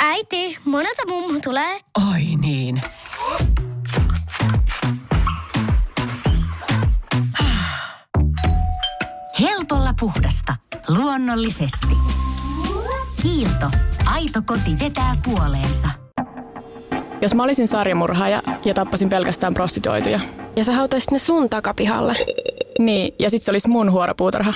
Äiti, monelta mummu tulee? Oi niin. Helpolla puhdasta. Luonnollisesti. Kiilto. Aito koti vetää puoleensa. Jos mä olisin sarjamurhaaja ja tappasin pelkästään prostituoituja. Ja sä hautaisit ne sun takapihalle. Niin, ja sit se olisi mun huoropuutarha.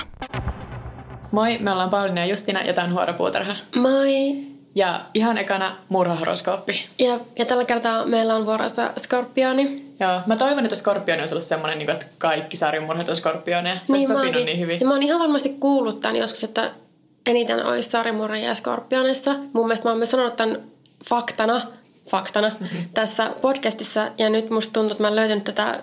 Moi, me ollaan Pauliina ja Justina ja tää on Huoropuutarha. Moi. Ja ihan ekana murhahoroskooppi. Ja, ja tällä kertaa meillä on vuorossa Skorpioni. Joo, mä toivon, että Skorpioni olisi ollut semmoinen, niin että kaikki sarjamurhat on Skorpioneja. Se niin, olisi sopinut niin hyvin. Ja mä oon ihan varmasti kuullut tämän joskus, että eniten olisi sarjamurhajia Skorpionissa. Mun mielestä mä oon myös sanonut tämän faktana, faktana mm-hmm. tässä podcastissa. Ja nyt musta tuntuu, että mä en löytänyt tätä,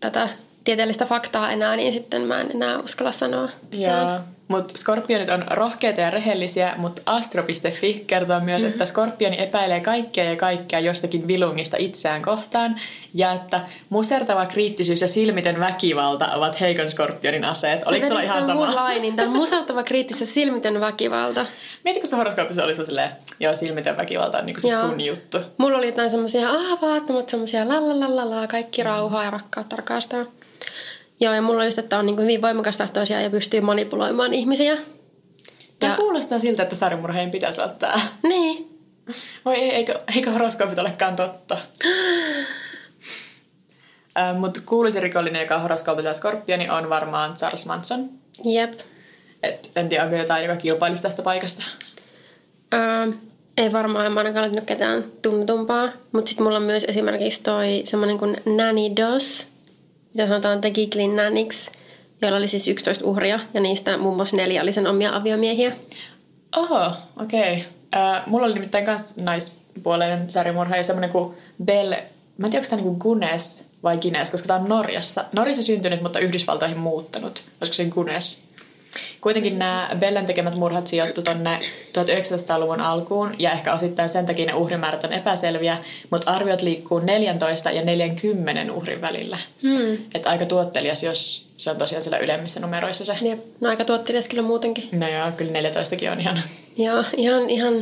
tätä tieteellistä faktaa enää, niin sitten mä en enää uskalla sanoa. Joo, mutta skorpionit on rohkeita ja rehellisiä, mutta astro.fi kertoo myös, mm-hmm. että skorpioni epäilee kaikkea ja kaikkea jostakin vilungista itseään kohtaan, ja että musertava kriittisyys ja silmitön väkivalta ovat heikon skorpionin aseet. Oliko sulla ihan sama? Mun lainin, tämä musertava kriittis ja silmitön väkivalta. Mietitkö se horoskoopissa oli silleen, joo silmitön väkivalta on niinku se Joo. sun juttu. Mulla oli jotain semmoisia ahvaattomat, semmoisia lalalala, kaikki rauhaa ja rakkautta rakastaa. Joo, ja mulla on just, että on niin hyvin voimakas tahtoisia ja pystyy manipuloimaan ihmisiä. Tämä Ja- kuulostaa siltä, että sarjamurheen pitäisi olla tää. Niin. Voi ei, eikö, eikö horoskoopit olekaan totta? Mutta kuuluisin rikollinen, joka on horoskoopilta skorpioni, on varmaan Charles Manson. Jep. Et en tiedä, onko jotain, joka kilpailisi tästä paikasta. Öö, ei varmaan, en mä ainakaan löytänyt ketään tunnetumpaa. Mutta sitten mulla on myös esimerkiksi toi semmonen kuin Nanny Dos, mitä sanotaan The Giggling Nanniks, joilla oli siis 11 uhria, ja niistä muun muassa neljä oli sen omia aviomiehiä. Oho, okei. Okay. Uh, mulla oli nimittäin myös naispuoleinen sarjamurha ja semmoinen kuin Belle, mä en tiedä, onko tämä niinku Gunes vai Guinness, koska tämä on Norjassa. Norjassa syntynyt, mutta Yhdysvaltoihin muuttanut. Olisiko se Gunes? Kuitenkin nämä Bellen tekemät murhat sijoittu tonne 1900-luvun alkuun ja ehkä osittain sen takia ne uhrimäärät on epäselviä, mutta arviot liikkuu 14 ja 40 uhrin välillä. Hmm. Että aika tuottelias, jos se on tosiaan siellä ylemmissä numeroissa se. Jep, no aika tuottelias kyllä muutenkin. No joo, kyllä 14kin on ihan... Joo, ihan, ihan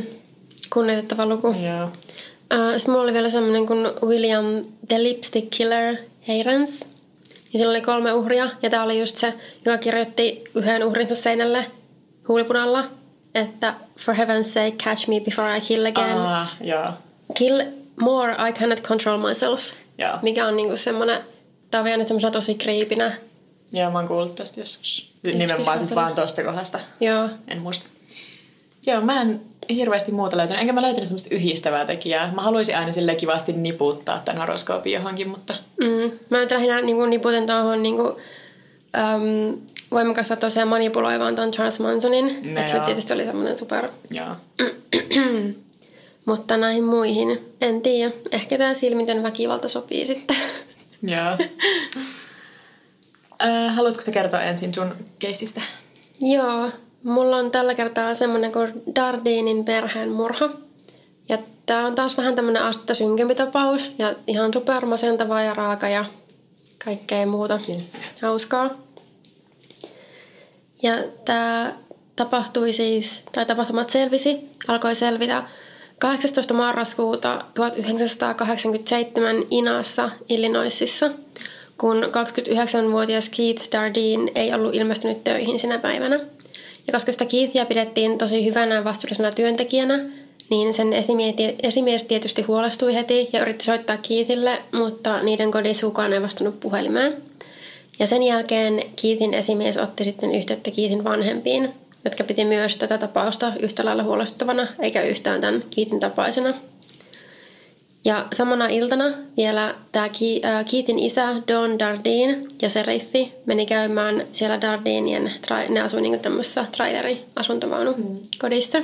kunnioitettava luku. Joo. Uh, sitten mulla oli vielä semmoinen kuin William the Lipstick Killer Heirens. Ja sillä oli kolme uhria. Ja tämä oli just se, joka kirjoitti yhden uhrinsa seinälle huulipunalla, että For heaven's sake, catch me before I kill again. Ah, joo. Kill more, I cannot control myself. Joo. Mikä on niinku semmoinen, tää on vielä semmoisena tosi kriipinä. Joo, mä oon kuullut tästä joskus. Nimenomaan siis vaan tosta kohdasta. Joo. En muista. Joo, mä en hirveästi muuta löytänyt. Enkä mä löytänyt semmoista yhdistävää tekijää. Mä haluaisin aina sille kivasti niputtaa tämän horoskoopin johonkin, mutta... Mm. Mä nyt lähinnä niinku niputen tuohon niinku, äm, voimakasta tosiaan manipuloivaan ton Charles Mansonin. No se tietysti oli semmoinen super Joo. Mutta näihin muihin, en tiedä. Ehkä tämä silmitön väkivalta sopii sitten. Joo. äh, haluatko sä kertoa ensin sun keisistä? Joo, mulla on tällä kertaa semmoinen kuin Dardinin perheen murha. Ja tää on taas vähän tämmönen astetta synkempi tapaus. Ja ihan supermasentava ja raaka ja kaikkea muuta Yes. hauskaa. Ja tämä tapahtui siis, tai tapahtumat selvisi, alkoi selvitä 18. marraskuuta 1987 Inassa, Illinoisissa, kun 29-vuotias Keith Dardeen ei ollut ilmestynyt töihin sinä päivänä. Ja koska sitä Keithia pidettiin tosi hyvänä vastuullisena työntekijänä, niin sen esimies tietysti huolestui heti ja yritti soittaa Keithille, mutta niiden kodissa kukaan ei vastannut puhelimeen. Ja sen jälkeen Keithin esimies otti sitten yhteyttä Keithin vanhempiin, jotka piti myös tätä tapausta yhtä lailla huolestuttavana, eikä yhtään tämän Keithin tapaisena. Ja samana iltana vielä tämä Keithin isä Don Dardeen ja seriffi meni käymään siellä Dardeenien, tra- ne asui niin tämmöisessä traileri-asuntovaunu kodissa.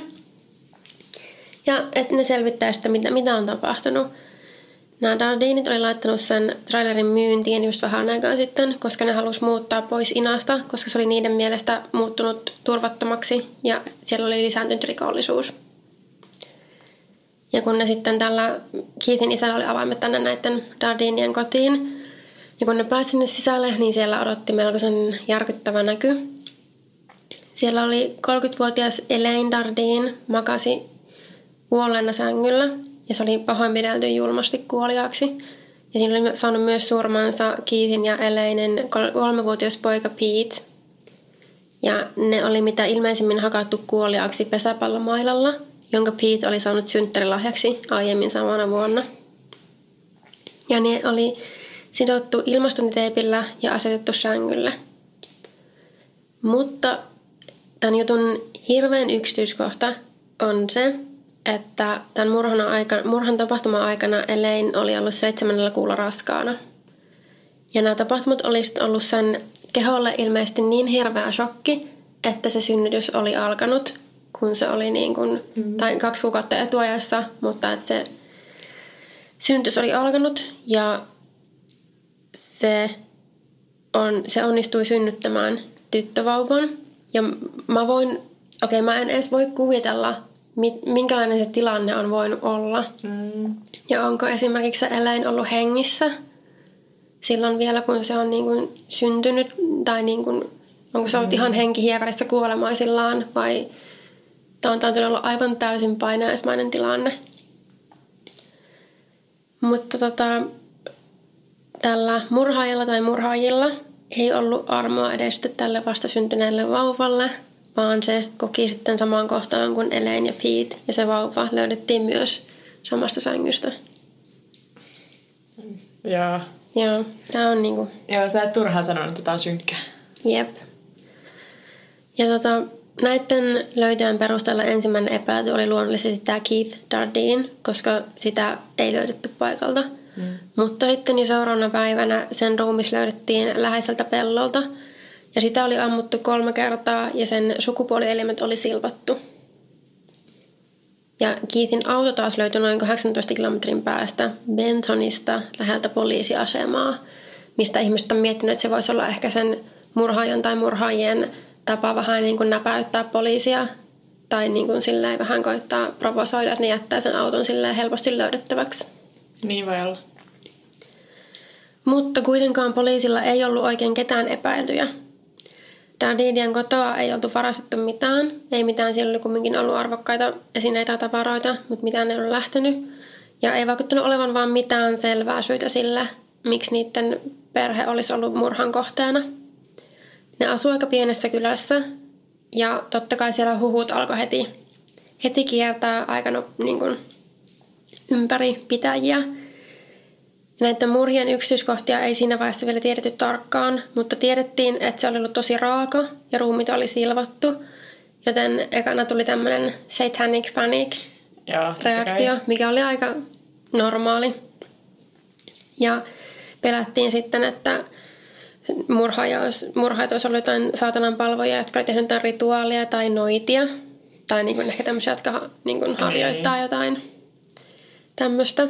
Ja että ne selvittää sitä, mitä, mitä on tapahtunut. Nämä Dardeenit oli laittanut sen trailerin myyntiin just vähän aikaa sitten, koska ne halusi muuttaa pois Inasta, koska se oli niiden mielestä muuttunut turvattomaksi ja siellä oli lisääntynyt rikollisuus. Ja kun ne sitten tällä Keithin isällä oli avaimet tänne näiden Dardeenien kotiin, ja kun ne pääsi sinne sisälle, niin siellä odotti melkoisen järkyttävä näky. Siellä oli 30-vuotias Elaine Dardine makasi vuolenna sängyllä ja se oli pahoinpidelty julmasti kuoliaaksi. Ja siinä oli saanut myös surmansa Keithin ja Elainen kolmevuotias poika Pete. Ja ne oli mitä ilmeisimmin hakattu kuoliaaksi pesäpallomailalla, jonka Pete oli saanut synttärilahjaksi aiemmin samana vuonna. Ja ne oli sidottu ilmastoniteipillä ja asetettu sängylle. Mutta tämän jutun hirveän yksityiskohta on se, että tämän murhan, aika, murhan tapahtuman aikana Elaine oli ollut seitsemännellä kuulla raskaana. Ja nämä tapahtumat olisivat ollut sen keholle ilmeisesti niin hirveä shokki, että se synnytys oli alkanut, kun se oli niin kuin, mm. tai kaksi kuukautta etuajassa, mutta että se synnytys oli alkanut ja se, on, se onnistui synnyttämään tyttövauvan. Ja mä voin, okei okay, mä en edes voi kuvitella, minkälainen se tilanne on voinut olla. Mm. Ja onko esimerkiksi se eläin ollut hengissä silloin vielä, kun se on niin kuin syntynyt, tai niin kuin, onko se ollut mm. ihan henkihievärissä kuolemaisillaan, vai tämä on täytynyt olla aivan täysin painaismainen tilanne. Mutta tota, tällä murhaajalla tai murhaajilla ei ollut armoa edes tälle vastasyntyneelle vauvalle, vaan se koki sitten saman kohtalon kuin Elaine ja Pete, ja se vauva löydettiin myös samasta sängystä. Joo. Joo, tää on niinku... Joo, sä et turhaan sanonut, että tää on synkkä. Jep. Ja tota, näiden löytöjen perusteella ensimmäinen epäilty oli luonnollisesti tämä Keith Dardine, koska sitä ei löydetty paikalta. Mm. Mutta sitten jo seuraavana päivänä sen ruumis löydettiin läheiseltä pellolta – ja sitä oli ammuttu kolme kertaa ja sen sukupuolielimet oli silvottu. Ja Keithin auto taas löytyi noin 18 kilometrin päästä Bentonista läheltä poliisiasemaa, mistä ihmiset on miettinyt, että se voisi olla ehkä sen murhaajan tai murhaajien tapa vähän niin kuin näpäyttää poliisia tai niin kuin silleen vähän koittaa provosoida, että ne jättää sen auton silleen helposti löydettäväksi. Niin voi olla. Mutta kuitenkaan poliisilla ei ollut oikein ketään epäiltyjä – Dadidian kotoa ei oltu varastettu mitään. Ei mitään, siellä oli kumminkin ollut arvokkaita esineitä ja tavaroita, mutta mitään ei ollut lähtenyt. Ja ei vaikuttanut olevan vaan mitään selvää syytä sille, miksi niiden perhe olisi ollut murhan kohteena. Ne asuivat aika pienessä kylässä ja totta kai siellä huhut alkoi heti, heti kiertää aika no, niin kuin, ympäri pitäjiä – Näiden murhien yksityiskohtia ei siinä vaiheessa vielä tiedetty tarkkaan, mutta tiedettiin, että se oli ollut tosi raaka ja ruumit oli silvottu. Joten ekana tuli tämmöinen satanic panic Joo, reaktio, mikä oli aika normaali. Ja pelättiin sitten, että murhaajat olisi ollut jotain saatanan palvoja, jotka oli tehnyt jotain rituaalia tai noitia. Tai niin kuin ehkä tämmöisiä, jotka niin kuin harjoittaa jotain tämmöistä.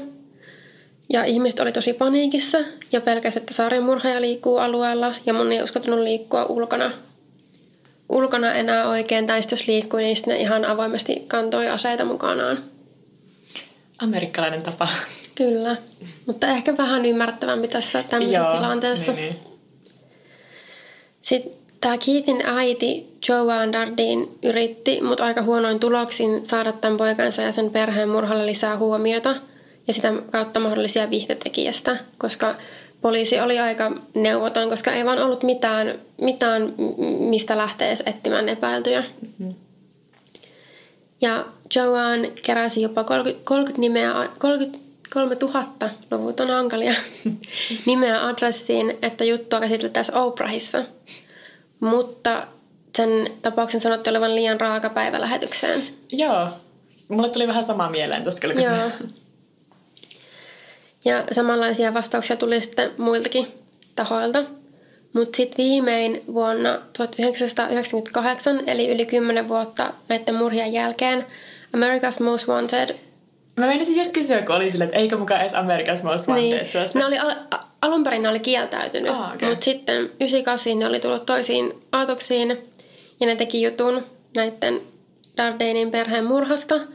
Ja ihmiset oli tosi paniikissa ja pelkäsi, että sarjamurhaaja liikkuu alueella ja mun ei uskaltanut liikkua ulkona, ulkona enää oikein. Tai jos liikkui, niin sitten ne ihan avoimesti kantoi aseita mukanaan. Amerikkalainen tapa. Kyllä, mutta ehkä vähän ymmärrettävämpi tässä tämmöisessä Joo, tilanteessa. Niin, niin. Sitten tämä Keithin äiti Joanne Dardin yritti, mutta aika huonoin tuloksin saada tämän poikansa ja sen perheen murhalle lisää huomiota – ja sitä kautta mahdollisia vihtetekijästä, koska poliisi oli aika neuvoton, koska ei vaan ollut mitään, mitään mistä lähteä edes etsimään epäiltyjä. Mm-hmm. Ja Joanne keräsi jopa 30, 30 nimeä, 33 000, luvut on hankalia, nimeä adressiin, että juttua käsiteltäisiin Oprahissa. Mutta sen tapauksen sanottiin olevan liian raaka päivä lähetykseen. Joo, mulle tuli vähän sama mieleen koska Joo. Ja samanlaisia vastauksia tuli sitten muiltakin tahoilta. Mutta sitten viimein vuonna 1998, eli yli 10 vuotta näiden murhien jälkeen, America's Most Wanted Mä menisin just kysyä, kun oli sille, että eikö mukaan edes America's Most Wanted niin. Ne oli al- alun perin ne oli kieltäytynyt, oh, okay. mutta sitten 98 ne oli tullut toisiin aatoksiin ja ne teki jutun näiden Dardainin perheen murhasta –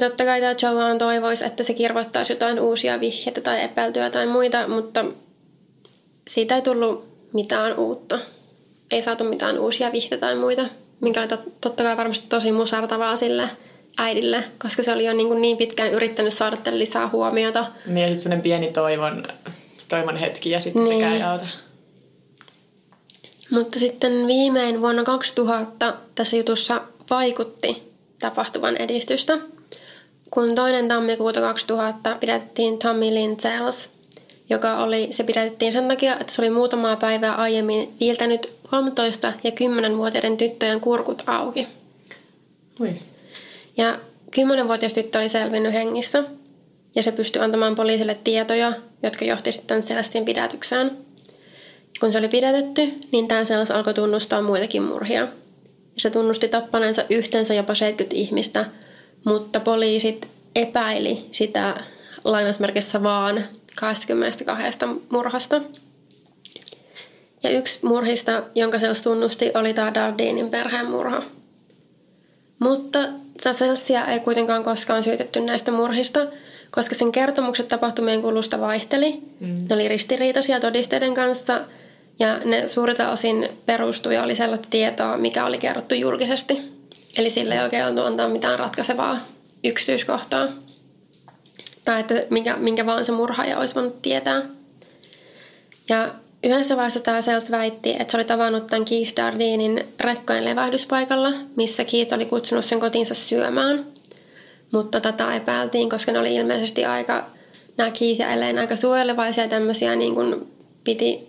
ja totta kai tämä Joanne toivoisi, että se kirvoittaisi jotain uusia vihjeitä tai epäiltyä tai muita, mutta siitä ei tullut mitään uutta. Ei saatu mitään uusia vihjeitä tai muita. mikä oli tot, totta kai varmasti tosi musartavaa sille äidille, koska se oli jo niin, kuin niin pitkään yrittänyt saada tälle lisää huomiota. Niin ja sitten semmoinen pieni toivon, toivon hetki ja sitten niin. sekään ei auta. Mutta sitten viimein vuonna 2000 tässä jutussa vaikutti tapahtuvan edistystä, kun toinen tammikuuta 2000 pidettiin Tommy Lynn Sales, joka oli, se pidettiin sen takia, että se oli muutamaa päivää aiemmin viiltänyt 13 ja 10-vuotiaiden tyttöjen kurkut auki. Ui. Ja 10-vuotias tyttö oli selvinnyt hengissä ja se pystyi antamaan poliisille tietoja, jotka johti sitten Selesin pidätykseen. Kun se oli pidätetty, niin tämä Seles alkoi tunnustaa muitakin murhia. Se tunnusti tappaneensa yhteensä jopa 70 ihmistä, mutta poliisit epäili sitä lainausmerkissä vaan 22 murhasta. Ja yksi murhista, jonka Sels tunnusti, oli tämä Dardinin perheen murha. Mutta Selsia ei kuitenkaan koskaan syytetty näistä murhista, koska sen kertomukset tapahtumien kulusta vaihteli. Mm. Ne oli ristiriitaisia todisteiden kanssa ja ne suurilta osin perustui ja oli sellaista tietoa, mikä oli kerrottu julkisesti. Eli sille ei oikein ollut antaa mitään ratkaisevaa yksityiskohtaa. Tai että minkä, minkä vaan se murhaaja olisi voinut tietää. Ja Yhdessä vaiheessa tämä Sales väitti, että se oli tavannut tämän Keith Dardinin rekkojen levähdyspaikalla, missä Keith oli kutsunut sen kotiinsa syömään. Mutta tätä epäiltiin, koska ne oli ilmeisesti aika, nämä Keith ja Elaine aika suojelevaisia tämmöisiä niin kuin piti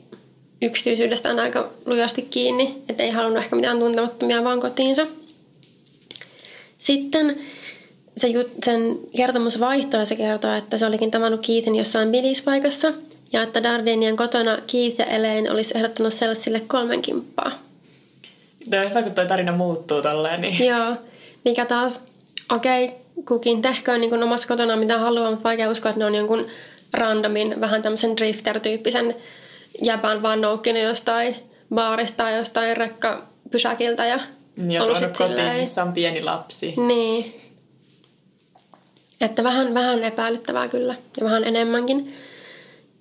yksityisyydestään aika lujasti kiinni, että ei halunnut ehkä mitään tuntemattomia vaan kotiinsa. Sitten se, sen kertomus vaihtoi ja se kertoo, että se olikin tavannut Keithin jossain bilispaikassa – ja että Dardinien kotona Keith ja Elaine olisi ehdottanut sellaisille kolmen kimppaa. Tämä on hyvä, kun tuo tarina muuttuu tolleen. Niin. Joo, mikä taas, okei, okay, kukin tehköön niin omassa kotona mitä haluaa, mutta vaikea uskoa, että ne on jonkun randomin, vähän tämmöisen drifter-tyyppisen jäpän vaan noukkinut jostain baarista tai jostain rekkapysäkiltä ja ja ollut kotiin, silleen... missä on pieni lapsi. Niin. Että vähän, vähän epäilyttävää kyllä ja vähän enemmänkin.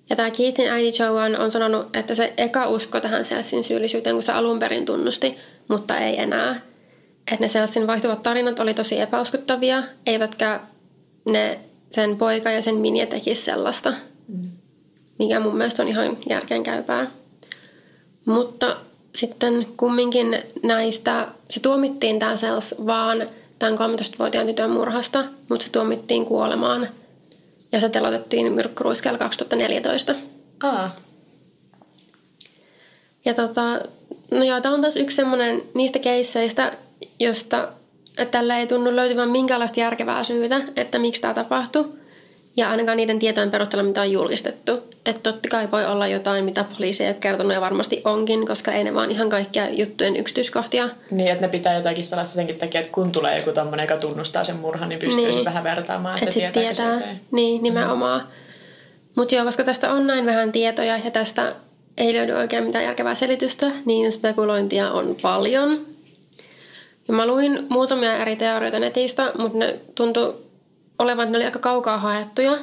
Ja tämä Keithin äiti Joan on sanonut, että se eka usko tähän Selsin syyllisyyteen, kun se alun perin tunnusti, mutta ei enää. Että ne Selsin vaihtuvat tarinat oli tosi epäuskottavia, eivätkä ne sen poika ja sen Minja tekisi sellaista, mm. mikä mun mielestä on ihan järkeenkäypää. Mutta sitten kumminkin näistä, se tuomittiin tämä Sels vaan tämän 13-vuotiaan tytön murhasta, mutta se tuomittiin kuolemaan – ja se telotettiin Myrkkuruiskeella 2014. Aa. Ja tota, no joo, tämä on taas yksi semmoinen niistä keisseistä, josta että tällä ei tunnu löytyvän minkäänlaista järkevää syytä, että miksi tämä tapahtui. Ja ainakaan niiden tietojen perusteella, mitä on julkistettu. Että totta kai voi olla jotain, mitä poliisi ei ole kertonut ja varmasti onkin, koska ei ne vaan ihan kaikkia juttujen yksityiskohtia. Niin, että ne pitää jotakin sellaista senkin takia, että kun tulee joku tommonen, joka tunnustaa sen murhan, niin pystyy niin. vähän vertaamaan, että, että tietää. Niin, nimenomaan. Mm. Mutta joo, koska tästä on näin vähän tietoja ja tästä ei löydy oikein mitään järkevää selitystä, niin spekulointia on paljon. Ja mä luin muutamia eri teorioita netistä, mutta ne tuntui olevan, että ne oli aika kaukaa haettuja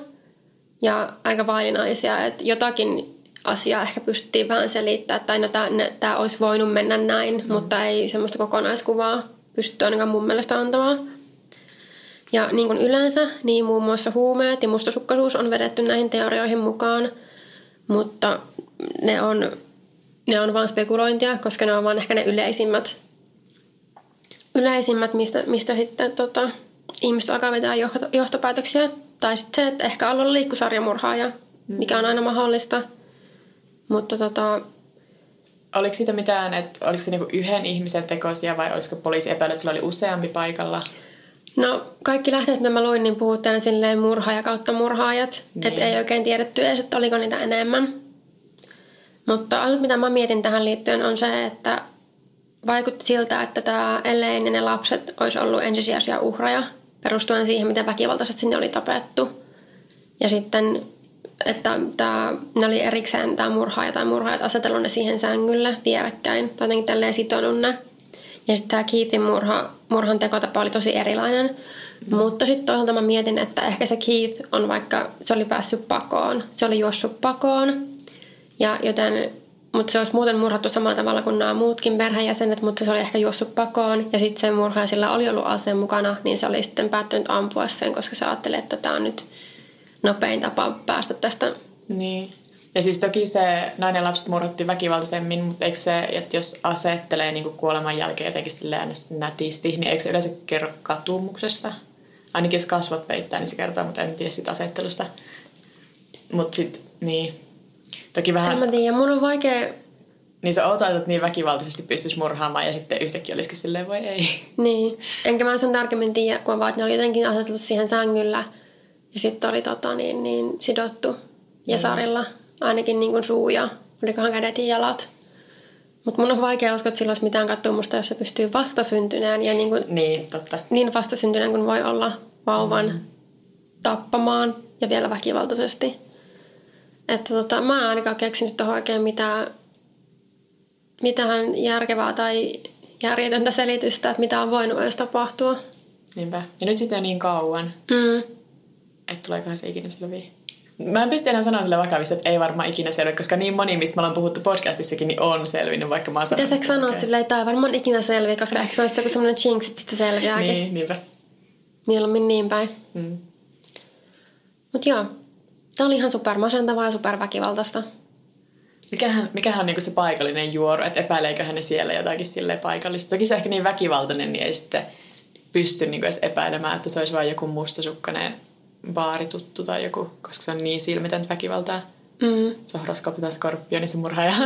ja aika vaillinaisia, että jotakin asiaa ehkä pystyttiin vähän selittämään, tai no tämä olisi voinut mennä näin, mm. mutta ei semmoista kokonaiskuvaa pystytty ainakaan mun mielestä antamaan. Ja niin kuin yleensä, niin muun muassa huumeet ja mustasukkaisuus on vedetty näihin teorioihin mukaan, mutta ne on, ne on vain spekulointia, koska ne on vain ehkä ne yleisimmät, yleisimmät mistä, mistä sitten tota, ihmiset alkaa vetää johtopäätöksiä. Tai sitten se, että ehkä olla liikkusarjamurhaaja, mm. mikä on aina mahdollista. Mutta tota... Oliko siitä mitään, että oliko se niinku yhden ihmisen tekoisia vai olisiko poliisi epäillyt, että sillä oli useampi paikalla? No kaikki lähteet, mitä mä luin, niin puhuttiin silleen murhaaja kautta murhaajat. Niin. Että ei oikein tiedetty edes, että oliko niitä enemmän. Mutta ainut mitä mä mietin tähän liittyen on se, että vaikutti siltä, että tämä Elaine ja ne lapset olisi ollut ensisijaisia uhreja perustuen siihen, miten väkivaltaisesti sinne oli tapettu. Ja sitten, että tämä, ne oli erikseen tämä murhaaja tai murhaajat asetellut ne siihen sängylle vierekkäin tai jotenkin tälleen sitonut ne. Ja sitten tämä Keithin murha, murhan tekotapa oli tosi erilainen. Mm. Mutta sitten toisaalta mä mietin, että ehkä se Keith on vaikka, se oli päässyt pakoon. Se oli juossut pakoon. Ja joten mutta se olisi muuten murhattu samalla tavalla kuin nämä muutkin perheenjäsenet, mutta se oli ehkä juossut pakoon. Ja sitten se murhaaja sillä oli ollut aseen mukana, niin se oli sitten päättynyt ampua sen, koska se ajatteli, että tämä on nyt nopein tapa päästä tästä. Niin. Ja siis toki se nainen lapset murhattiin väkivaltaisemmin, mutta eikö se, että jos asettelee niin kuoleman jälkeen jotenkin silleen nätisti, niin eikö se yleensä kerro katumuksesta? Ainakin jos kasvot peittää, niin se kertoo, mutta en tiedä sitä asettelusta. Mutta sitten, niin. Toki vähän... En mä tiedä, mun on vaikea... Niin se outoa, että niin väkivaltaisesti pystyisi murhaamaan ja sitten yhtäkkiä olisikin silleen, voi ei. Niin. Enkä mä sen tarkemmin tiedä, kun vaan, että ne oli jotenkin aseteltu siihen sängyllä ja sitten oli tota, niin, niin, sidottu ja sarilla ainakin niin kuin suu ja olikohan kädet ja jalat. Mutta mun on vaikea uskoa, että sillä olisi mitään katsumusta, jos se pystyy vastasyntyneen ja niin, kuin, niin, totta. niin vastasyntyneen kuin voi olla vauvan mm. tappamaan ja vielä väkivaltaisesti. Että tota, mä en ainakaan keksinyt tuohon oikein mitään, mitään järkevää tai järjetöntä selitystä, että mitä on voinut edes tapahtua. Niinpä. Ja nyt sitten on niin kauan, mm. että tuleekohan se ikinä selviä. Mä en pysty enää sanoa sille vakavissa, että ei varmaan ikinä selviä, koska niin moni, mistä me ollaan puhuttu podcastissakin, niin on selvinnyt, vaikka mä oon sanonut. Pitäisikö sanoa silleen, että ei varmaan ikinä selviä, koska ehkä se olisi joku semmoinen jinx, että sitten selviääkin. niin, niinpä. Mieluummin niin päin. Mm. Mut joo, Tämä oli ihan supermasentavaa ja superväkivaltaista. Mikähän, mikähän on niinku se paikallinen juoru, että epäileekö ne siellä jotakin sille paikallista. Toki se ehkä niin väkivaltainen, niin ei sitten pysty niinku edes epäilemään, että se olisi vain joku mustasukkainen baarituttu tai joku, koska se on niin silmitöntä väkivaltaa. Mm. Se on horoskooppi tai skorpioni, niin se murhaaja.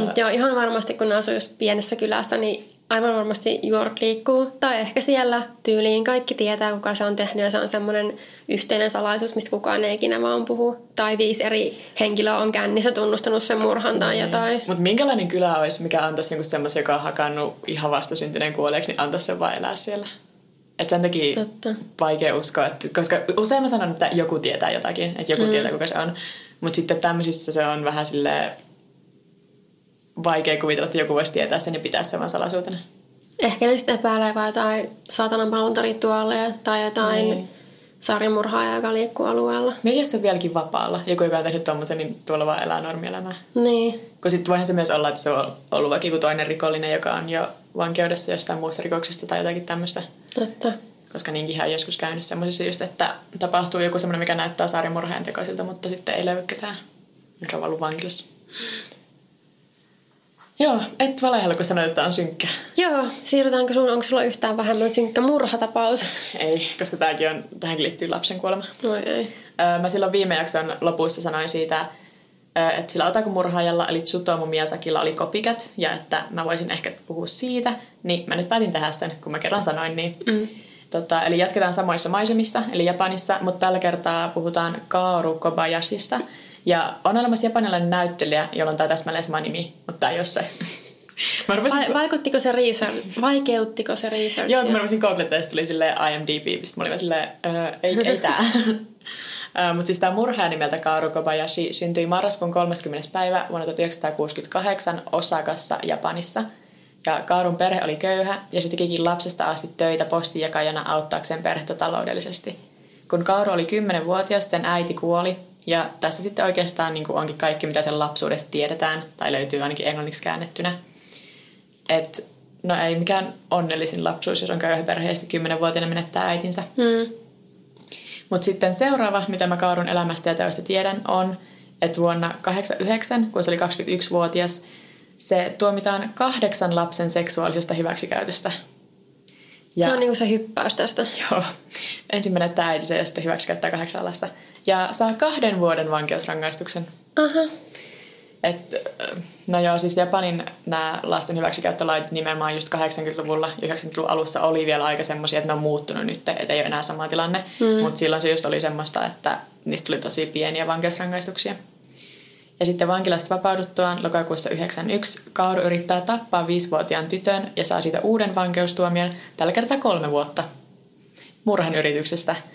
Mutta joo, ihan varmasti kun asuu just pienessä kylässä, niin aivan varmasti York liikkuu. Tai ehkä siellä tyyliin kaikki tietää, kuka se on tehnyt ja se on semmoinen yhteinen salaisuus, mistä kukaan ei ikinä vaan puhu. Tai viisi eri henkilöä on kännissä tunnustanut sen murhan tai niin. jotain. Mutta minkälainen kylä olisi, mikä antaisi niinku semmoisen, joka on hakannut ihan vastasyntyneen kuolleeksi, niin antaisi sen vaan elää siellä? Et sen takia Totta. vaikea uskoa, että, koska usein mä sanon, että joku tietää jotakin, että joku mm. tietää kuka se on. Mutta sitten tämmöisissä se on vähän silleen vaikea kuvitella, että joku voisi tietää sen ja pitää sen vaan salaisuutena. Ehkä ne sitten epäilee vai jotain saatanan palvontarituaaleja tai jotain niin. sarjamurhaa, joka liikkuu alueella. Mieti, jos se on vieläkin vapaalla. Joku, joka on tehnyt tommosen, niin tuolla vaan elää normielämää. Niin. Kun sitten voihan se myös olla, että se on ollut vaikka joku toinen rikollinen, joka on jo vankeudessa jostain muusta rikoksesta tai jotakin tämmöistä. Totta. Koska niinkin on joskus käynyt semmoisissa just, että tapahtuu joku semmoinen, mikä näyttää sarjamurhaajan tekoisilta, mutta sitten ei löydy ketään, joka on ollut vankilassa. Joo, et valehella, kun sanoit, että on synkkä. Joo, siirrytäänkö sun, onko sulla yhtään vähemmän synkkä murhatapaus? Ei, koska tämäkin on, tähänkin liittyy lapsen kuolema. Oi ei. Mä silloin viime jakson lopussa sanoin siitä, että sillä Otaku-murhaajalla eli Tsutomu Miyazakilla oli kopikat ja että mä voisin ehkä puhua siitä, niin mä nyt päätin tehdä sen, kun mä kerran sanoin niin. Mm. Tota, eli jatketaan samoissa maisemissa, eli Japanissa, mutta tällä kertaa puhutaan Kaoru Kobayashista, ja on olemassa japanilainen näyttelijä, jolla on tämä täsmälleen sama nimi, mutta tämä ei ole se. Mä rupesin... Va- vaikuttiko se research? Vaikeuttiko se research? Joo, mä rupesin googlettaa ja tuli silleen IMDb, mistä mä olin silleen, ei, ei tää. Mutta siis tämä murhaaja nimeltä Kaoru Kobayashi syntyi marraskuun 30. päivä vuonna 1968 Osakassa, Japanissa. Ja Kaarun perhe oli köyhä ja se tekikin lapsesta asti töitä postijakajana auttaakseen perhettä taloudellisesti. Kun Kaaru oli 10-vuotias, sen äiti kuoli ja tässä sitten oikeastaan niin kuin onkin kaikki, mitä sen lapsuudesta tiedetään, tai löytyy ainakin englanniksi käännettynä. Et, no ei mikään onnellisin lapsuus, jos on köyhä perhe ja sitten 10-vuotiaana menettää äitinsä. Mm. Mutta sitten seuraava, mitä mä Kaarun elämästä ja teosta tiedän, on, että vuonna 89, kun se oli 21-vuotias, se tuomitaan kahdeksan lapsen seksuaalisesta hyväksikäytöstä. Ja, se on niinku se hyppäys tästä. Joo. Ensin menettää äiti ja sitten hyväksikäyttää kahdeksan lasta ja saa kahden vuoden vankeusrangaistuksen. Aha. Et, no joo, siis Japanin nämä lasten hyväksikäyttölait nimenomaan just 80-luvulla ja 90-luvun alussa oli vielä aika semmoisia, että ne on muuttunut nyt, että ei ole enää sama tilanne. Mm. Mutta silloin se just oli semmoista, että niistä tuli tosi pieniä vankeusrangaistuksia. Ja sitten vankilasta vapauduttuaan lokakuussa 91 Kauru yrittää tappaa viisivuotiaan tytön ja saa siitä uuden vankeustuomion, tällä kertaa kolme vuotta murhan yrityksestä –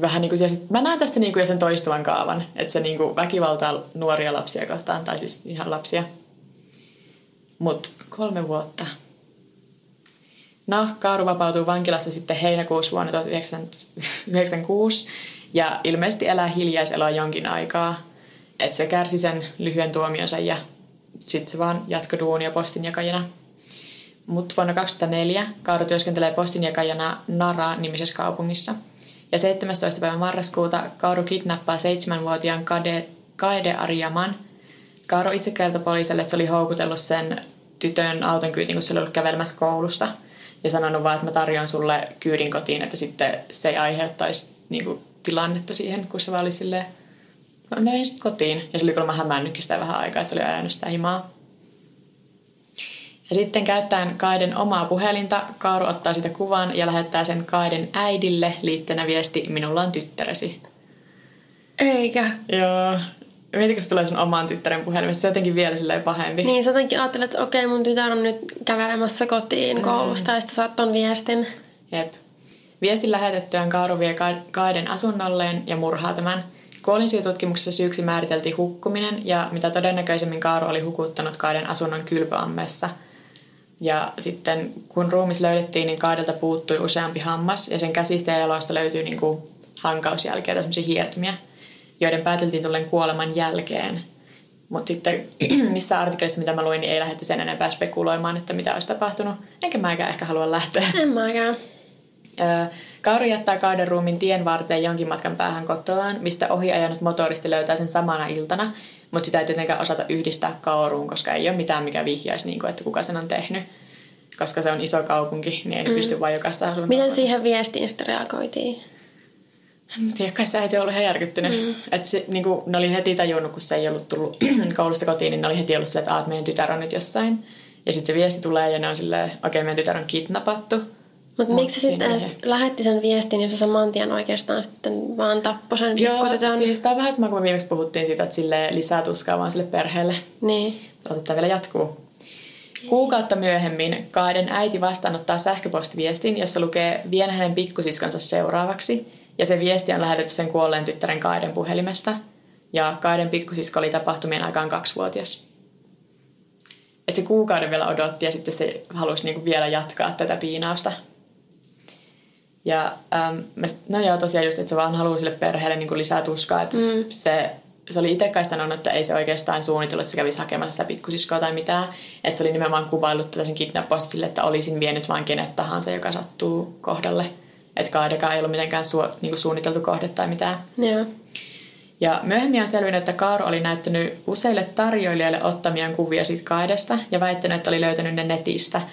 vähän niin kuin, ja sit mä näen tässä niin kuin sen toistuvan kaavan, että se niin kuin väkivaltaa nuoria lapsia kohtaan, tai siis ihan lapsia. Mutta kolme vuotta. No, Kaaru vapautuu vankilasta sitten heinäkuussa vuonna 1996 ja ilmeisesti elää hiljaiseloa jonkin aikaa. että se kärsi sen lyhyen tuomionsa ja sitten se vaan jatkoi duunia postinjakajana. Mutta vuonna 2004 Kaaro työskentelee postinjakajana Nara-nimisessä kaupungissa. Ja 17. päivä marraskuuta Kauru kidnappaa seitsemänvuotiaan Kade, Kaede Arjaman. Kaaro itse kertoi poliisille, että se oli houkutellut sen tytön auton kyytiin, kun se oli ollut kävelemässä koulusta. Ja sanonut vaan, että mä tarjoan sulle kyydin kotiin, että sitten se ei aiheuttaisi niin kuin, tilannetta siihen, kun se vaan oli silleen, sitten kotiin. Ja se oli kuulemma hämännytkin sitä vähän aikaa, että se oli ajanut sitä himaa. Ja sitten käyttäen Kaiden omaa puhelinta, Kaaru ottaa sitä kuvan ja lähettää sen Kaiden äidille liitteenä viesti, minulla on tyttäresi. Eikä. Joo. Mietitkö se tulee sun omaan tyttären puhelimesta? Se on jotenkin vielä silleen pahempi. Niin, sä jotenkin ajattelet, että okei, mun tytär on nyt kävelemässä kotiin koulusta ja sitten saat ton viestin. Jep. Viestin lähetettyään Kaaru vie Ka- Kaiden asunnolleen ja murhaa tämän. Kuolinsyytutkimuksessa syyksi määriteltiin hukkuminen ja mitä todennäköisemmin Kaaru oli hukuttanut Kaiden asunnon kylpyammessa. Ja sitten kun ruumis löydettiin, niin Kaidelta puuttui useampi hammas ja sen käsistä ja jaloista löytyy niin kuin hankausjälkeä tai semmoisia hiertymiä, joiden pääteltiin tulleen kuoleman jälkeen. Mutta sitten missä artikkelissa, mitä mä luin, niin ei lähdetty sen enempää spekuloimaan, että mitä olisi tapahtunut. Enkä mäkään ehkä halua lähteä. En mäkään. Kauri jättää Kaiden ruumin tien varteen jonkin matkan päähän kotoaan, mistä ohi ajanut motoristi löytää sen samana iltana, mutta sitä ei tietenkään osata yhdistää Kauruun, koska ei ole mitään, mikä vihjaisi, niin kuin, että kuka sen on tehnyt. Koska se on iso kaupunki, niin ei mm. pysty vaan jokaista asumaan. Miten siihen viestiin sitten reagoitiin? En tiedä, kai se äiti ollut ihan järkyttynyt. Mm. Et se, niin kuin, ne oli heti tajunnut, kun se ei ollut tullut koulusta kotiin, niin ne oli heti ollut silleen, että, että meidän tytär on nyt jossain. Ja sitten se viesti tulee ja ne on silleen, okei, okay, meidän tytär on kidnappattu. Mutta Mut miksi sitten edes lähetti sen viestin, jos se saman tien oikeastaan sitten vaan tappoi sen Joo, siis tämä on vähän sama kuin me viimeksi puhuttiin siitä, että sille lisää tuskaa vaan sille perheelle. Niin. Otetaan vielä jatkuu. Kuukautta myöhemmin Kaiden äiti vastaanottaa sähköpostiviestin, jossa lukee vien hänen pikkusiskonsa seuraavaksi. Ja se viesti on lähetetty sen kuolleen tyttären Kaiden puhelimesta. Ja Kaiden pikkusisko oli tapahtumien aikaan kaksivuotias. Että se kuukauden vielä odotti ja sitten se halusi niinku vielä jatkaa tätä piinausta. Ja ähm, mä, no joo, tosiaan just, että se vaan haluaa sille perheelle niin kuin lisää tuskaa. Että mm. se, se oli itse kai sanonut, että ei se oikeastaan suunnitellut, että se kävisi hakemassa sitä pikkusiskoa tai mitään. Että se oli nimenomaan kuvaillut tätä sen kidnappausta sille, että olisin vienyt vain kenet tahansa, joka sattuu kohdalle. Että Kaadekaan ei ollut mitenkään su, niin kuin suunniteltu kohde tai mitään. Joo. Ja myöhemmin on selvinnyt, että Kaaro oli näyttänyt useille tarjoilijoille ottamiaan kuvia siitä Kaidesta ja väittänyt, että oli löytänyt ne netistä –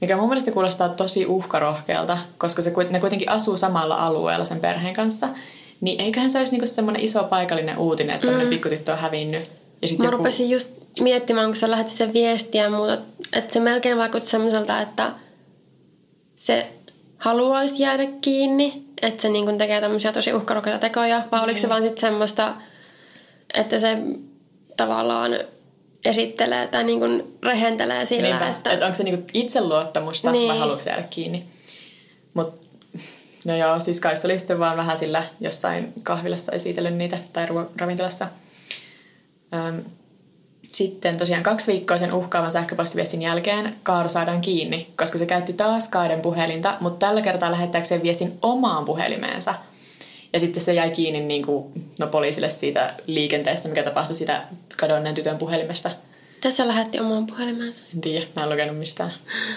mikä mun mielestä kuulostaa tosi uhkarohkealta, koska se, ne kuitenkin asuu samalla alueella sen perheen kanssa. Niin eiköhän se olisi niinku semmoinen iso paikallinen uutinen, että tämmöinen mm. pikkutyttö on hävinnyt. Ja sit Mä joku... rupesin just miettimään, kun sä lähetit sen viestiä ja muuta, että se melkein vaikutti semmoiselta, että se haluaisi jäädä kiinni, että se niin tekee tämmöisiä tosi uhkarohkeita tekoja, vai oliko se vaan sitten semmoista, että se tavallaan esittelee tai niin kuin rehentelee sillä, Niinpä. että... että onko se niin itseluottamusta niin. vai haluatko jäädä kiinni. Mut, no joo, siis kai se oli sitten vaan vähän sillä jossain kahvilassa esitellyt niitä tai ravintolassa. Öm, sitten tosiaan kaksi viikkoa sen uhkaavan sähköpostiviestin jälkeen Kaaru saadaan kiinni, koska se käytti taas Kaiden puhelinta, mutta tällä kertaa lähettääkseen viestin omaan puhelimeensa – ja sitten se jäi kiinni niin kuin, no, poliisille siitä liikenteestä, mikä tapahtui siitä kadonneen tytön puhelimesta. Tässä lähetti omaan puhelimensa. En tiedä, mä en lukenut mistään.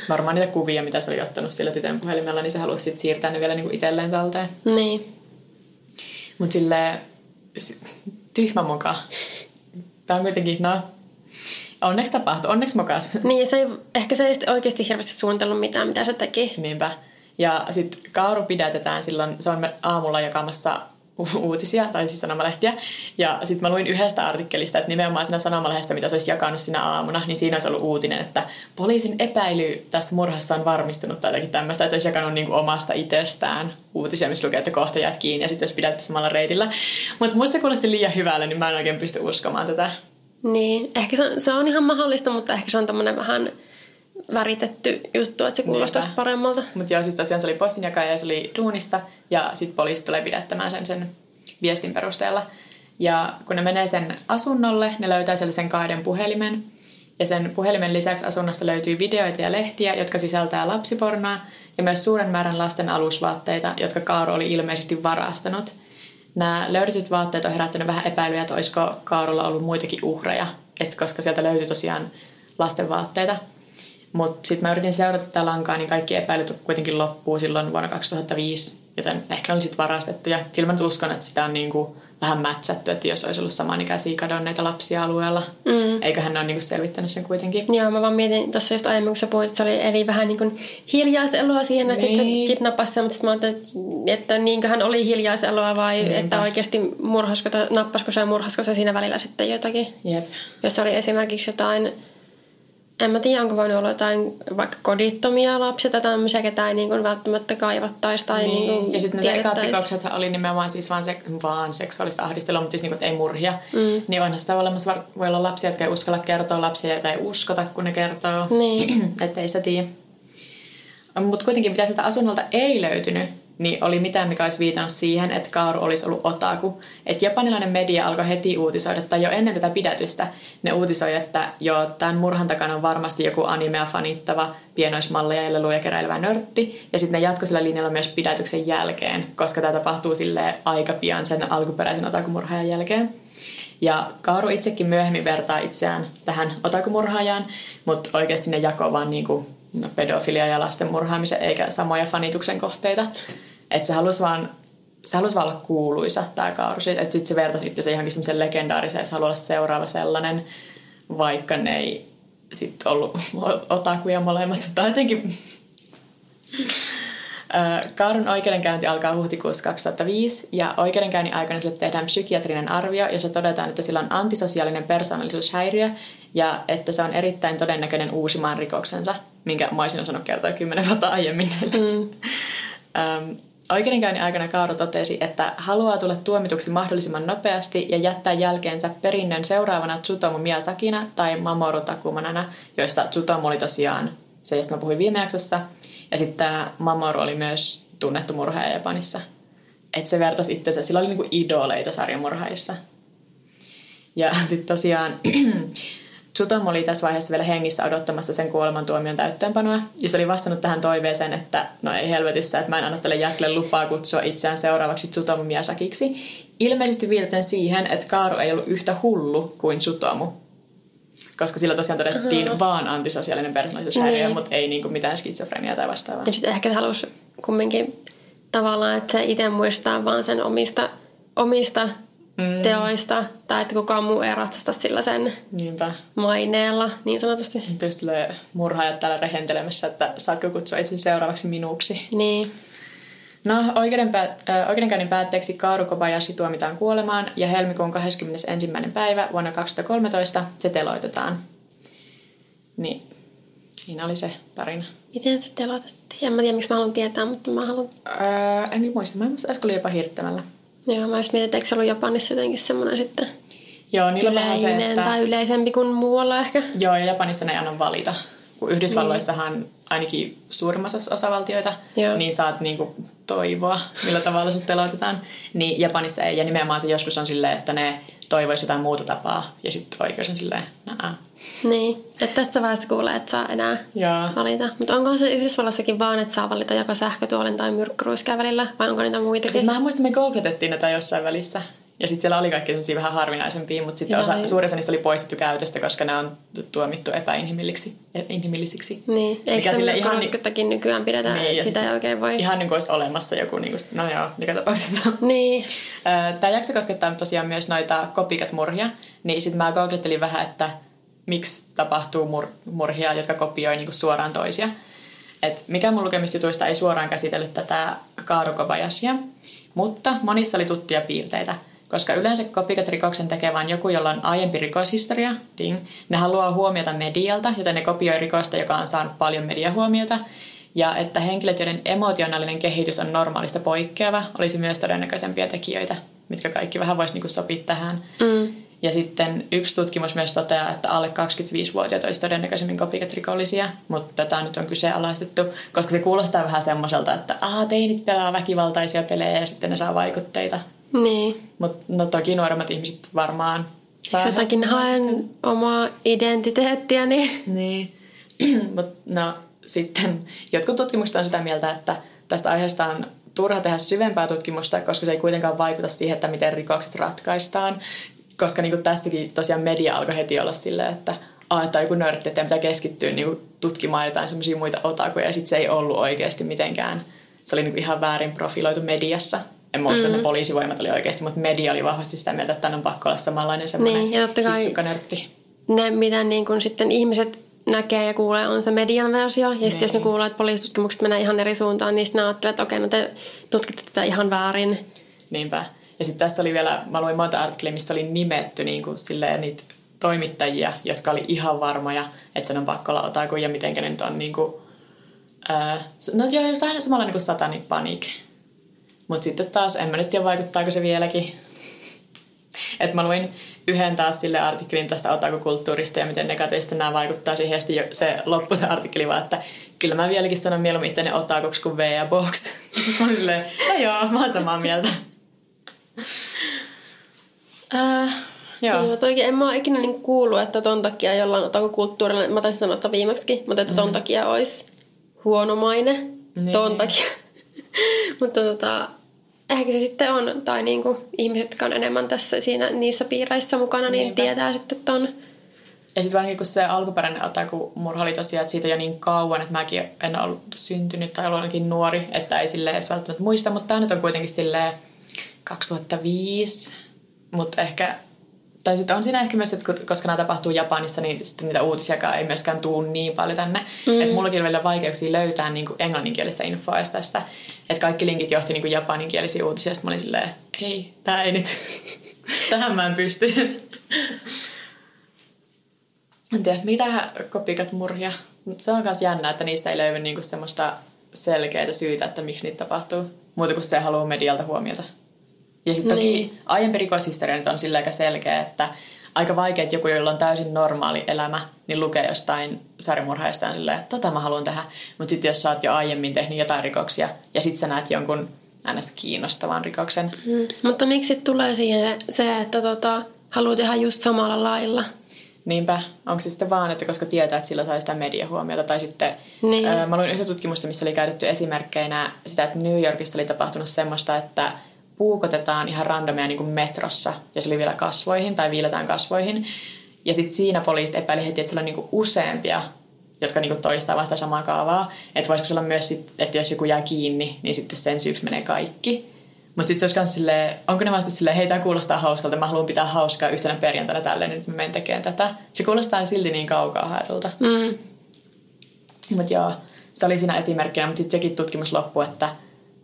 Varmaan niitä kuvia, mitä se oli ottanut sillä tytön puhelimella, niin se halusi sitten siirtää ne vielä niin kuin itselleen talteen. Niin. Mutta silleen, tyhmä moka. Tämä on kuitenkin, no, onneksi tapahtui, onneksi mokas. Niin, se ei, ehkä se ei oikeasti hirveästi suunnitellut mitään, mitä se teki. Niinpä. Ja sitten Kauru pidätetään silloin, se on aamulla jakamassa uutisia, tai siis sanomalehtiä. Ja sitten mä luin yhdestä artikkelista, että nimenomaan siinä sanomalehdessä, mitä se olisi jakanut sinä aamuna, niin siinä olisi ollut uutinen, että poliisin epäily tässä murhassa on varmistunut tai jotakin tämmöistä, että se olisi jakanut niinku omasta itsestään uutisia, missä lukee, että kohta jäät kiinni ja sitten olisi pidätty samalla reitillä. Mutta muista kuulosti liian hyvälle, niin mä en oikein pysty uskomaan tätä. Niin, ehkä se, se on ihan mahdollista, mutta ehkä se on tämmöinen vähän väritetty juttu, että se kuulostaa Niinpä. paremmalta. Mutta joo, siis tosiaan se oli postinjakaja ja se oli duunissa ja sitten poliisi tulee pidättämään sen sen viestin perusteella. Ja kun ne menee sen asunnolle, ne löytää sen kaiden puhelimen. Ja sen puhelimen lisäksi asunnosta löytyy videoita ja lehtiä, jotka sisältää lapsipornoa ja myös suuren määrän lasten alusvaatteita, jotka Kaaro oli ilmeisesti varastanut. nämä löydetyt vaatteet on herättänyt vähän epäilyjä, että olisiko Kaarulla ollut muitakin uhreja, et koska sieltä löytyi tosiaan lasten vaatteita. Mutta sitten mä yritin seurata tätä lankaa, niin kaikki epäilyt kuitenkin loppuu silloin vuonna 2005, joten ehkä oli sitten varastettu. Ja kyllä mä nyt uskon, että sitä on niinku vähän mätsätty, että jos olisi ollut samanikäisiä kadonneita lapsia alueella. Mm. Eiköhän ne ole niinku selvittänyt sen kuitenkin. Joo, mä vaan mietin tuossa just aiemmin, kun sä puhuit, että se oli eli vähän niin kuin hiljaiseloa siihen, että niin. se kidnappasi sen, mutta sitten mä ajattelin, että, että niinköhän oli hiljaiseloa vai Niinpä. että oikeasti murhasko, nappasko se ja murhasko se siinä välillä sitten jotakin. Jep. Jos oli esimerkiksi jotain en mä tiedä, onko voinut olla jotain vaikka kodittomia lapsia tai tämmöisiä, ketä ei niin kuin välttämättä kaivattaisi tai niin. niin kuin Ja sitten ne ekat rikokset oli nimenomaan siis vaan, se, vaan seksuaalista ahdistelua, mutta siis niin kuin, ei murhia. Mm. Niin onhan sitä olemassa, voi olla lapsia, jotka ei uskalla kertoa, lapsia, joita ei uskota, kun ne kertoo. Niin. Että ei sitä tiedä. Mutta kuitenkin mitä sieltä asunnolta ei löytynyt, niin oli mitään, mikä olisi viitannut siihen, että Kaaru olisi ollut otaku. Että japanilainen media alkoi heti uutisoida, tai jo ennen tätä pidätystä, ne uutisoi, että jo tämän murhan takana on varmasti joku animea fanittava pienoismalleja ja leluja keräilevä nörtti. Ja sitten ne jatkoi sillä linjalla myös pidätyksen jälkeen, koska tämä tapahtuu sille aika pian sen alkuperäisen otakumurhaajan jälkeen. Ja Kaaru itsekin myöhemmin vertaa itseään tähän otakumurhaajaan, mutta oikeasti ne jakoo vaan niinku no, pedofilia ja lasten murhaamisen eikä samoja fanituksen kohteita. Että se halusi vaan se halusi vaan olla kuuluisa, tämä Kaaru. Että sitten se vertasi itse se johonkin semmoisen legendaariseen, että se haluaa olla seuraava sellainen, vaikka ne ei sitten ollut otakuja molemmat. Tai jotenkin... Kaarun oikeudenkäynti alkaa huhtikuussa 2005 ja oikeudenkäynnin aikana sille tehdään psykiatrinen arvio, jossa todetaan, että sillä on antisosiaalinen persoonallisuushäiriö ja että se on erittäin todennäköinen uusimaan rikoksensa, minkä mä olisin osannut kertoa kymmenen vuotta aiemmin. Mm. Oikeudenkäynnin aikana Kaaro totesi, että haluaa tulla tuomituksi mahdollisimman nopeasti ja jättää jälkeensä perinnön seuraavana Tsutomu Miyazakina tai Mamoru Takumanana, joista Tsutomu oli tosiaan se, josta mä puhuin viime jaksossa. Ja sitten tämä Mamoru oli myös tunnettu murhaaja Japanissa. Että se vertasi itsensä, sillä oli niinku idoleita sarjamurhaissa. Ja sitten tosiaan Tsutomu oli tässä vaiheessa vielä hengissä odottamassa sen kuolemantuomion täyttöönpanoa, ja se oli vastannut tähän toiveeseen, että no ei helvetissä, että mä en anna tälle Jackille lupaa kutsua itseään seuraavaksi Tsutomu Miyazakiksi. Ilmeisesti viitaten siihen, että Kaaru ei ollut yhtä hullu kuin Tsutomu. Koska sillä tosiaan todettiin uh-huh. vaan antisosiaalinen persoonallisuushäiriö, niin. mutta ei niinku mitään skitsofreniaa tai vastaavaa. Ja sitten ehkä halusi kumminkin tavallaan, että se itse muistaa vaan sen omista, omista mm. teoista, tai että kukaan muu ei ratsasta sillä sen Niinpä. maineella, niin sanotusti. Tietysti tulee murhaajat täällä rehentelemässä, että saatko kutsua itse seuraavaksi minuuksi. Niin. No, oikeudenpä- äh, oikeudenkäynnin päätteeksi Kaaru Kobayashi tuomitaan kuolemaan ja helmikuun 21. päivä vuonna 2013 se teloitetaan. Niin, siinä oli se tarina. Miten se teloitettiin? En mä tiedä, miksi mä haluan tietää, mutta mä haluan... Öö, en muista. Mä en muista, olisiko oli jopa hirttämällä. Joo, mä jos mietin, että eikö se ollut Japanissa jotenkin semmoinen sitten Joo, niillä yleinen se, että... tai yleisempi kuin muualla ehkä. Joo, ja Japanissa ne ei anna valita. Kun Yhdysvalloissahan niin. ainakin suurimmassa osavaltioita, Joo. niin saat niinku toivoa, millä tavalla sut teloitetaan. Niin Japanissa ei, ja nimenomaan se joskus on silleen, että ne toivoisi jotain muuta tapaa, ja sitten oikeus on silleen, naa. Niin, että tässä vaiheessa kuulee, että saa enää Joo. valita. Mutta onko se Yhdysvallassakin vaan, että saa valita joko sähkötuolin tai myrkkyruiskää välillä, vai onko niitä muitakin? Siis mä muistan, me googletettiin näitä jossain välissä. Ja sitten siellä oli kaikki sellaisia vähän harvinaisempia, mutta sitten osa, suurin osa niistä oli poistettu käytöstä, koska ne on tuomittu epäinhimillisiksi. Inhimillisiksi. Niin, eikö sille ihan niin, nykyään pidetä, niin, sitä ei oikein voi... Ihan niin kuin olisi olemassa joku, niin kuin, no joo, mikä tapauksessa. Niin. Tämä jakso koskettaa tosiaan myös noita copycat-murhia, niin sitten mä googlettelin vähän, että miksi tapahtuu mur- murhia, jotka kopioi niin kuin suoraan toisia. Et mikä mun lukemistutuista ei suoraan käsitellyt tätä Kaaru Kobayashia, mutta monissa oli tuttuja piirteitä – koska yleensä copycat-rikoksen tekee vain joku, jolla on aiempi rikoshistoria, ding. Ne haluaa huomiota medialta, joten ne kopioi rikosta, joka on saanut paljon mediahuomiota. Ja että henkilöt, joiden emotionaalinen kehitys on normaalista poikkeava, olisi myös todennäköisempiä tekijöitä, mitkä kaikki vähän voisi niinku sopia tähän. Mm. Ja sitten yksi tutkimus myös toteaa, että alle 25-vuotiaat olisi todennäköisemmin copycat-rikollisia, mutta tätä nyt on kyseenalaistettu, koska se kuulostaa vähän semmoiselta, että Aa, teinit pelaa väkivaltaisia pelejä ja sitten ne saa vaikutteita. Niin. Mutta no toki nuoremmat ihmiset varmaan saa jotakin haen omaa identiteettiä, niin... Niin. Mutta no sitten jotkut tutkimukset on sitä mieltä, että tästä aiheesta on turha tehdä syvempää tutkimusta, koska se ei kuitenkaan vaikuta siihen, että miten rikokset ratkaistaan. Koska niin kuin tässäkin tosiaan media alkoi heti olla silleen, että ah, että joku nörtti, että pitää keskittyä niin kuin tutkimaan jotain semmoisia muita otakuja. Ja sitten se ei ollut oikeasti mitenkään, se oli niin kuin ihan väärin profiloitu mediassa. En mä usko, mm. että ne poliisivoimat oli oikeasti, mutta media oli vahvasti sitä mieltä, että tämän on pakko olla samanlainen semmoinen Niin, ja totta kai- ne, mitä niin kun sitten ihmiset näkee ja kuulee, on se median versio. Ja sitten jos ne Niin. kuulee, että poliisitutkimukset menee ihan eri suuntaan, niin sitten ne ajattelee, että okei, no te tutkitte tätä ihan väärin. Niinpä. Ja sitten tässä oli vielä, mä luin monta artikkelia, missä oli nimetty niin kuin silleen niitä toimittajia, jotka oli ihan varmoja, että sen on pakko olla otaku ja miten ne nyt on niin kuin, ää, no joo, vähän samalla niin kuin Satanic Panic. Mutta sitten taas, en mä nyt tiedä vaikuttaako se vieläkin. Et mä luin yhden taas sille artikkelin tästä otakukulttuurista ja miten negatiivisesti nämä vaikuttaa siihen. Ja sitten se loppui se artikkeli vaan, että kyllä mä vieläkin sanon mieluummin itteni otakuksi kuin V ja Box. mä olin silleen, no joo, mä oon samaa mieltä. Äh, joo. Joo, toikin en mä ole ikinä niin kuullut, että ton takia jollain otakukulttuurilla, mä taisin sanoa että viimeksi, mutta että ton takia olisi huono maine. Niin. Ton takia. mutta tota, ehkä se sitten on, tai niinku ihmiset, jotka on enemmän tässä siinä niissä piireissä mukana, niin Niinpä. tietää sitten ton. Ja sitten varsinkin kun se alkuperäinen otaku-murha oli tosiaan, että siitä jo niin kauan, että mäkin en ollut syntynyt tai ollut ainakin nuori, että ei sille edes välttämättä muista, mutta tämä nyt on kuitenkin sille 2005, mutta ehkä, tai sitten on siinä ehkä myös, että koska nämä tapahtuu Japanissa, niin sitten niitä uutisiakaan ei myöskään tuu niin paljon tänne. Mm. Että mullakin oli vielä vaikeuksia löytää niin kuin englanninkielistä infoa tästä. Että kaikki linkit johti niin kuin japaninkielisiä uutisia, sitten mä olin silleen, ei, tää ei nyt, tähän mä en pysty. En tiedä, mitä kopikat murhia. Mutta se on myös jännä, että niistä ei löydy niinku semmoista selkeää syytä, että miksi niitä tapahtuu. Muuta kuin se haluaa medialta huomiota. Ja sitten toki Niin. aiempi rikoshistoria nyt on sillä aika selkeä, että aika vaikea, että joku, jolla on täysin normaali elämä, niin lukee jostain sarjamurhaista ja silleen, että tota mä haluan tehdä. Mutta sitten jos sä oot jo aiemmin tehnyt jotain rikoksia ja sitten sä näet jonkun ns. kiinnostavan rikoksen, Mm. Mutta miksi tulee siihen se, että tota, haluaa tehdä just samalla lailla? Niinpä, onko se sitten vaan, että koska tietää, että sillä saa sitä mediahuomiota, tai sitten Niin. öö, mä luin yhtä tutkimusta, missä oli käytetty esimerkkeinä sitä, että New Yorkissa oli tapahtunut semmoista, että puukotetaan ihan randomia niin kuin metrossa, ja se oli vielä kasvoihin, tai viiletään kasvoihin, ja sitten siinä poliisit epäili heti, että siellä on niin kuin useampia, jotka niin kuin toistaa vaan sitä samaa kaavaa, että voisiko se olla myös, sit, että jos joku jää kiinni, niin sitten sen syyksi menee kaikki. Mutta sitten se olisi silleen, onko ne vasta silleen, hei tää kuulostaa hauskalta, mä haluan pitää hauskaa yhtenä perjantaina tälleen, nyt mä menen tekemään tätä. Se kuulostaa silti niin kaukaa haetulta. Mm. Mutta joo, se oli siinä esimerkkinä, mutta sitten sekin tutkimus loppui, että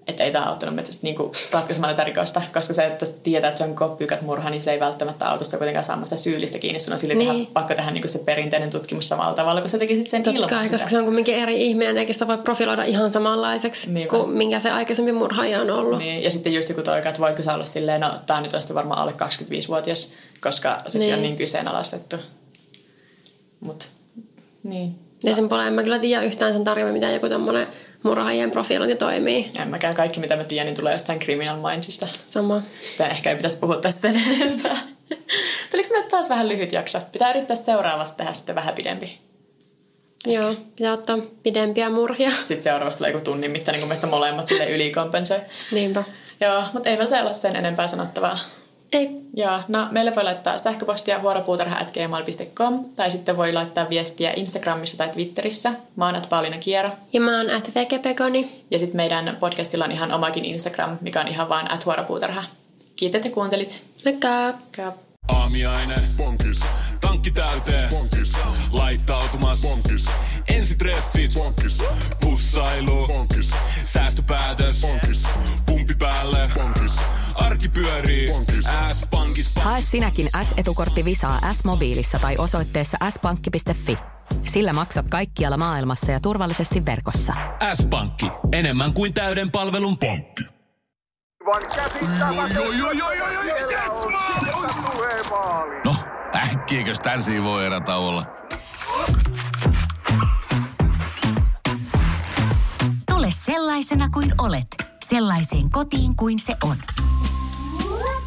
että ei tämä auttanut meitä niinku ratkaisemaan tätä rikosta, koska se, että tietää, että se on kopykat murha, niin se ei välttämättä auta sitä kuitenkaan saamaan sitä syyllistä kiinni. Sun on silti Niin. niin. pakko tehdä niinku se perinteinen tutkimus samalla tavalla, kun sä tekisit sen Totta ilman kai, sitä. koska se on kumminkin eri ihminen, eikä sitä voi profiloida ihan samanlaiseksi Niinpä. kuin minkä se aikaisemmin murhaaja on ollut. Niin, ja sitten just joku toika, että voitko sä olla silleen, no tää nyt on sitten varmaan alle 25-vuotias, koska sekin Niin. on niin kyseenalaistettu. Mut, niin. Ja sen puolella en mä kyllä tiedä yhtään sen tarkemmin, miten joku tommonen murhaajien profilointi toimii. En mäkään kaikki, mitä mä tiedän, niin tulee jostain Criminal Mindsista. Sama. Tää ehkä ei pitäisi puhua tässä sen enempää. Tuliko meille taas vähän lyhyt jakso? Pitää yrittää seuraavasta tehdä sitten vähän pidempi. Joo, pitää ottaa pidempiä murhia. Sitten seuraavasta tulee joku tunnin mittainen, kun meistä molemmat sille ylikompensoi. Niinpä. Joo, mutta ei meiltä ole sen enempää sanottavaa. Ei. Joo, no meille voi laittaa sähköpostia huoropuutarha.gmail.com tai sitten voi laittaa viestiä Instagramissa tai Twitterissä. Mä oon at Pauliina Kiero. Ja mä oon at vegepekoni. Ja sitten meidän podcastilla on ihan omakin Instagram, mikä on ihan vaan at huoropuutarha. Kiitos, että kuuntelit. Moikka! Moikka. Aamiainen. Bonkis. Tankki täyteen. Bonkis. Laittautumas. Bonkis. Ensitreffit. Bonkis. Pussailu. Bonkis. Säästöpäätös. Bonkis. Pumpi päälle. Bonkis. Arki pyörii. S-pankis. Hae sinäkin S-etukortti Visaa S-mobiilissa tai osoitteessa s-pankki.fi. Sillä maksat kaikkialla maailmassa ja turvallisesti verkossa. S-pankki. Enemmän kuin täyden palvelun pankki. No, äkkiäkös tän voi erätä olla? Tule sellaisena kuin olet, sellaiseen kotiin kuin se on.